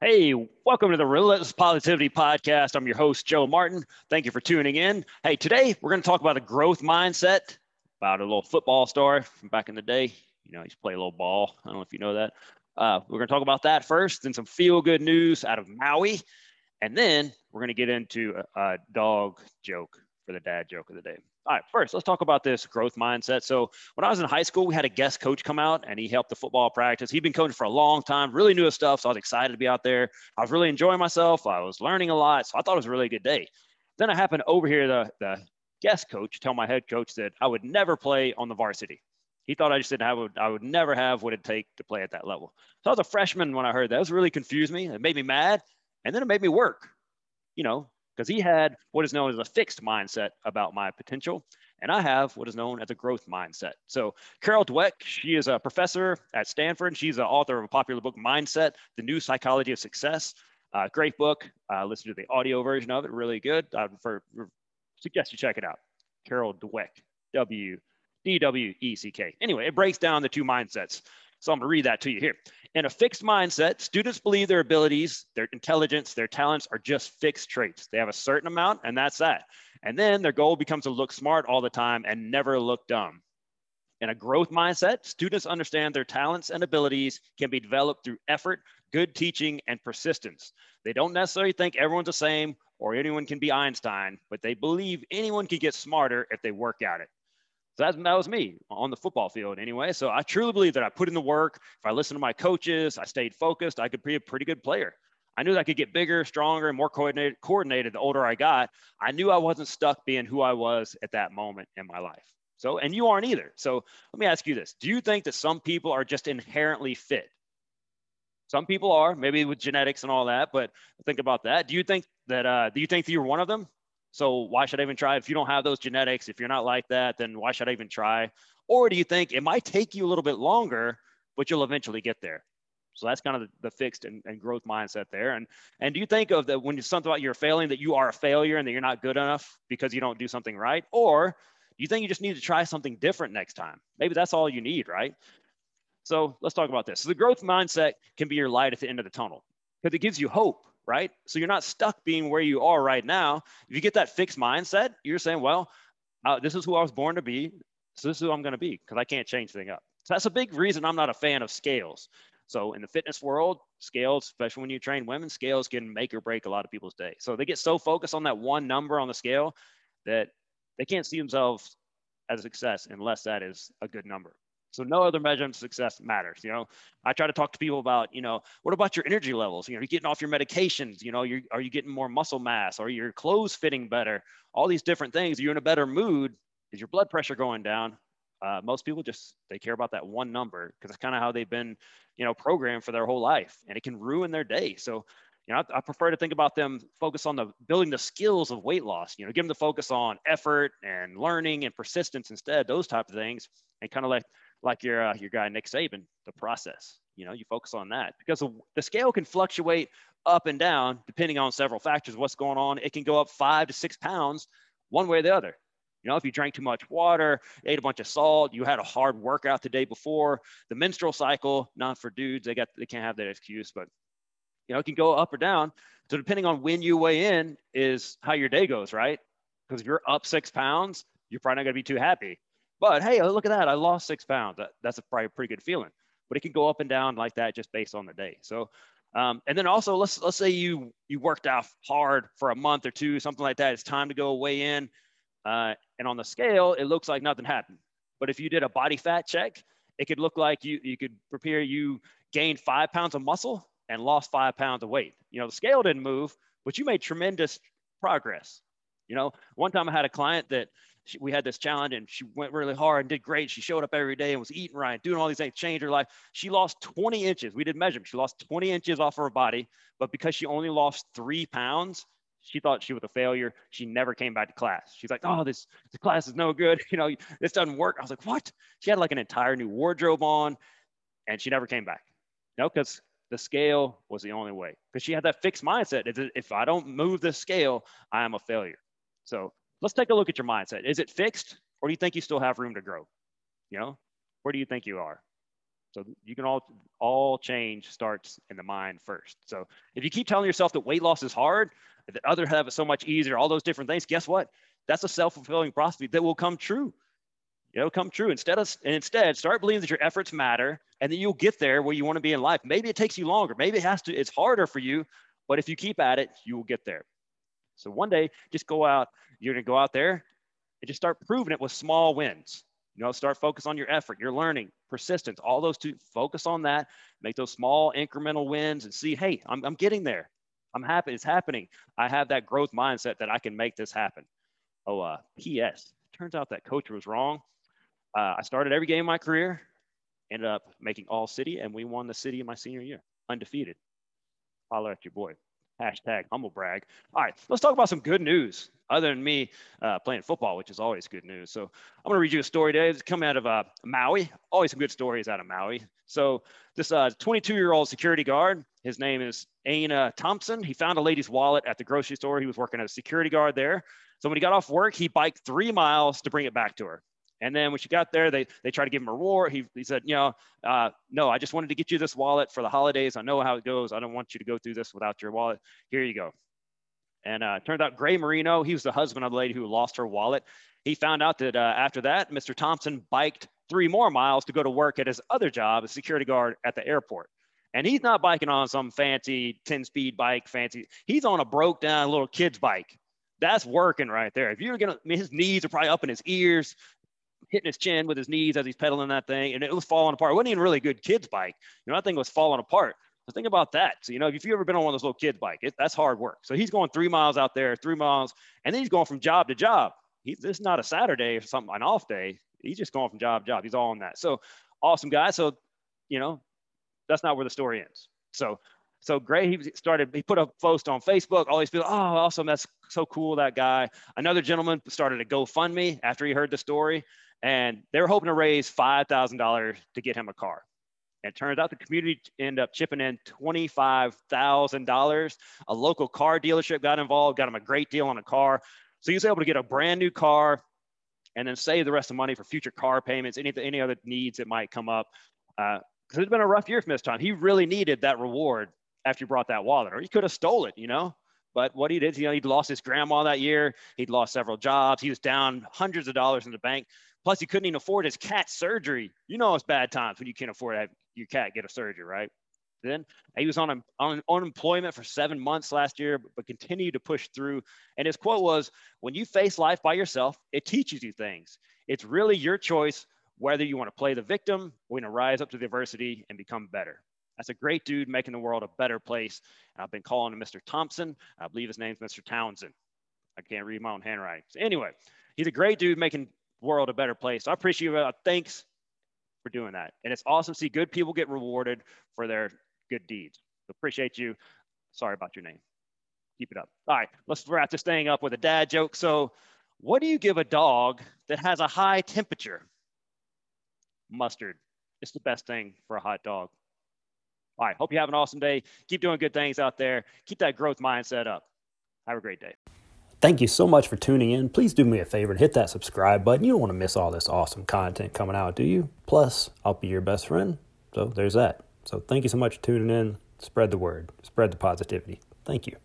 Hey, welcome to the Relentless Positivity Podcast. I'm your host, Joe Martin. Thank you for tuning in. Hey, today we're going to talk about a growth mindset, about a little football star from back in the day. You know, he's play a little ball. I don't know if you know that. Uh, we're going to talk about that first, then some feel good news out of Maui. And then we're going to get into a, a dog joke for the dad joke of the day. All right, first, let's talk about this growth mindset. So, when I was in high school, we had a guest coach come out and he helped the football practice. He'd been coaching for a long time, really knew his stuff. So, I was excited to be out there. I was really enjoying myself. I was learning a lot. So, I thought it was a really good day. Then I happened to overhear the, the guest coach tell my head coach that I would never play on the varsity. He thought I just didn't have, I would never have what it take to play at that level. So I was a freshman when I heard that. It was really confused me. It made me mad. And then it made me work, you know, because he had what is known as a fixed mindset about my potential. And I have what is known as a growth mindset. So, Carol Dweck, she is a professor at Stanford. She's the author of a popular book, Mindset The New Psychology of Success. Uh, great book. Uh, listen to the audio version of it, really good. I would suggest you check it out. Carol Dweck, W D W E C K. Anyway, it breaks down the two mindsets. So I'm going to read that to you here. In a fixed mindset, students believe their abilities, their intelligence, their talents are just fixed traits. They have a certain amount, and that's that. And then their goal becomes to look smart all the time and never look dumb. In a growth mindset, students understand their talents and abilities can be developed through effort, good teaching, and persistence. They don't necessarily think everyone's the same or anyone can be Einstein, but they believe anyone can get smarter if they work at it. So that, that was me on the football field anyway. So I truly believe that I put in the work. If I listened to my coaches, I stayed focused, I could be a pretty good player. I knew that I could get bigger, stronger, and more coordinated, coordinated the older I got. I knew I wasn't stuck being who I was at that moment in my life. So, and you aren't either. So let me ask you this. Do you think that some people are just inherently fit? Some people are, maybe with genetics and all that, but think about that. Do you think that, uh, do you think that you're one of them? So why should I even try? If you don't have those genetics, if you're not like that, then why should I even try? Or do you think it might take you a little bit longer, but you'll eventually get there? So that's kind of the, the fixed and, and, growth mindset there. And and do you think of that when you something about you're failing that you are a failure and that you're not good enough because you don't do something right? Or do you think you just need to try something different next time? Maybe that's all you need, right? So let's talk about this. So the growth mindset can be your light at the end of the tunnel because it gives you hope right? So you're not stuck being where you are right now. If you get that fixed mindset, you're saying, well, uh, this is who I was born to be. So this is who I'm going to be because I can't change things up. So that's a big reason I'm not a fan of scales. So in the fitness world, scales, especially when you train women, scales can make or break a lot of people's day. So they get so focused on that one number on the scale that they can't see themselves as a success unless that is a good number. So no other measurement of success matters. You know, I try to talk to people about, you know, what about your energy levels? You know, are you getting off your medications? You know, you are you getting more muscle mass? Are your clothes fitting better? All these different things. You're you in a better mood? Is your blood pressure going down? Uh, most people just they care about that one number because it's kind of how they've been, you know, programmed for their whole life, and it can ruin their day. So you know, I, I, prefer to think about them focus on the building the skills of weight loss, you know, give them the focus on effort and learning and persistence instead, those type of things, and kind of like like your uh, your guy Nick Saban, the process. You know, you focus on that because the scale can fluctuate up and down depending on several factors. What's going on? It can go up five to six pounds one way or the other. You know, if you drank too much water, ate a bunch of salt, you had a hard workout the day before, the menstrual cycle, not for dudes, they got they can't have that excuse, but you know, it can go up or down. So depending on when you weigh in is how your day goes, right? Because if you're up six pounds, you're probably not gonna be too happy. But hey, look at that. I lost six pounds. That, that's a probably a pretty good feeling. But it can go up and down like that just based on the day. So, um, and then also let's let's say you you worked out hard for a month or two, something like that. It's time to go weigh in, uh, and on the scale, it looks like nothing happened. But if you did a body fat check, it could look like you you could prepare you gained five pounds of muscle and lost five pounds of weight. You know, the scale didn't move, but you made tremendous progress. You know, one time I had a client that she, we had this challenge and she went really hard and did great. She showed up every day and was eating right, doing all these things, changed her life. She lost 20 inches. We did measurements. She lost 20 inches off her body, but because she only lost three pounds, she thought she was a failure. She never came back to class. She's like, oh, this, this class is no good. You know, this doesn't work. I was like, what? She had like an entire new wardrobe on and she never came back. no, because the scale was the only way because she had that fixed mindset. If I don't move the scale, I am a failure. So let's take a look at your mindset. Is it fixed or do you think you still have room to grow? You know, where do you think you are? So you can all all change starts in the mind first. So if you keep telling yourself that weight loss is hard, that others have it so much easier, all those different things, guess what? That's a self-fulfilling prophecy that will come true. It'll come true. Instead of and instead, start believing that your efforts matter and then you'll get there where you want to be in life. Maybe it takes you longer. Maybe it has to, it's harder for you, but if you keep at it, you will get there. So one day, just go out, you're gonna go out there and just start proving it with small wins. You know, start focus on your effort, your learning, persistence, all those two, focus on that, make those small incremental wins and see, hey, I'm, I'm getting there. I'm happy, it's happening. I have that growth mindset that I can make this happen. Oh, uh, P.S. Turns out that coach was wrong. Uh, I started every game of my career, ended up making all city, and we won the city in my senior year, undefeated. Holler at your boy. Hashtag humble brag. All right, let's talk about some good news other than me uh, playing football, which is always good news. So I'm going to read you a story today. It's coming out of uh, Maui. Always some good stories out of Maui. So this 22 uh, security guard, his name is Aina Thompson. He found a lady's wallet at the grocery store. He was working as a security guard there. So when he got off work, he biked three miles to bring it back to her. And then when she got there, they they tried to give him a reward. He, he said, you know, uh, no, I just wanted to get you this wallet for the holidays. I know how it goes. I don't want you to go through this without your wallet. Here you go. And uh, turned out Gray Marino, he was the husband of the lady who lost her wallet. He found out that uh, after that, Mr. Thompson biked three more miles to go to work at his other job as security guard at the airport. And he's not biking on some fancy 10 speed bike, fancy. He's on a broke down little kid's bike. That's working right there. If you're gonna, I mean, his knees are probably up in his ears hitting his chin with his knees as he's pedaling that thing, and it was falling apart. It wasn't even really good kid's bike. You know, that thing was falling apart. So think about that. So, you know, if you've ever been on one of those little kids' bike, that's hard work. So he's going three miles out there, three miles, and then he's going from job to job. He's this is not a Saturday or something, an off day. He's just going from job to job. He's all on that. So awesome guy. So, you know, that's not where the story ends. So so Gray, he started, he put a post on Facebook. All these people, oh, awesome. That's so cool, that guy. Another gentleman started a GoFundMe after he heard the story and they were hoping to raise $5,000 to get him a car. And it turns out the community ended up chipping in $25,000. A local car dealership got involved, got him a great deal on a car. So he was able to get a brand new car and then save the rest of the money for future car payments, any, any other needs that might come up. Because uh, it's been a rough year for this time. He really needed that reward after you brought that wallet, or he could have stole it, you know? But what he did, you know, he'd lost his grandma that year. He'd lost several jobs. He was down hundreds of dollars in the bank. Plus, he couldn't even afford his cat surgery. You know, it's bad times when you can't afford to have your cat get a surgery, right? Then he was on, on unemployment for seven months last year, but, but continued to push through. And his quote was, "When you face life by yourself, it teaches you things. It's really your choice whether you want to play the victim or you want to rise up to the adversity and become better." That's a great dude making the world a better place. I've been calling him Mr. Thompson. I believe his name's Mr. Townsend. I can't read my own handwriting. So anyway, he's a great dude making world a better place. So I appreciate you. Uh, thanks for doing that. And it's awesome to see good people get rewarded for their good deeds. Appreciate you. Sorry about your name. Keep it up. All right, let's wrap this thing up with a dad joke. So, what do you give a dog that has a high temperature? Mustard. It's the best thing for a hot dog. All right, hope you have an awesome day. Keep doing good things out there. Keep that growth mindset up. Have a great day. Thank you so much for tuning in. Please do me a favor and hit that subscribe button. You don't want to miss all this awesome content coming out, do you? Plus, I'll be your best friend. So there's that. So thank you so much for tuning in. Spread the word, spread the positivity. Thank you.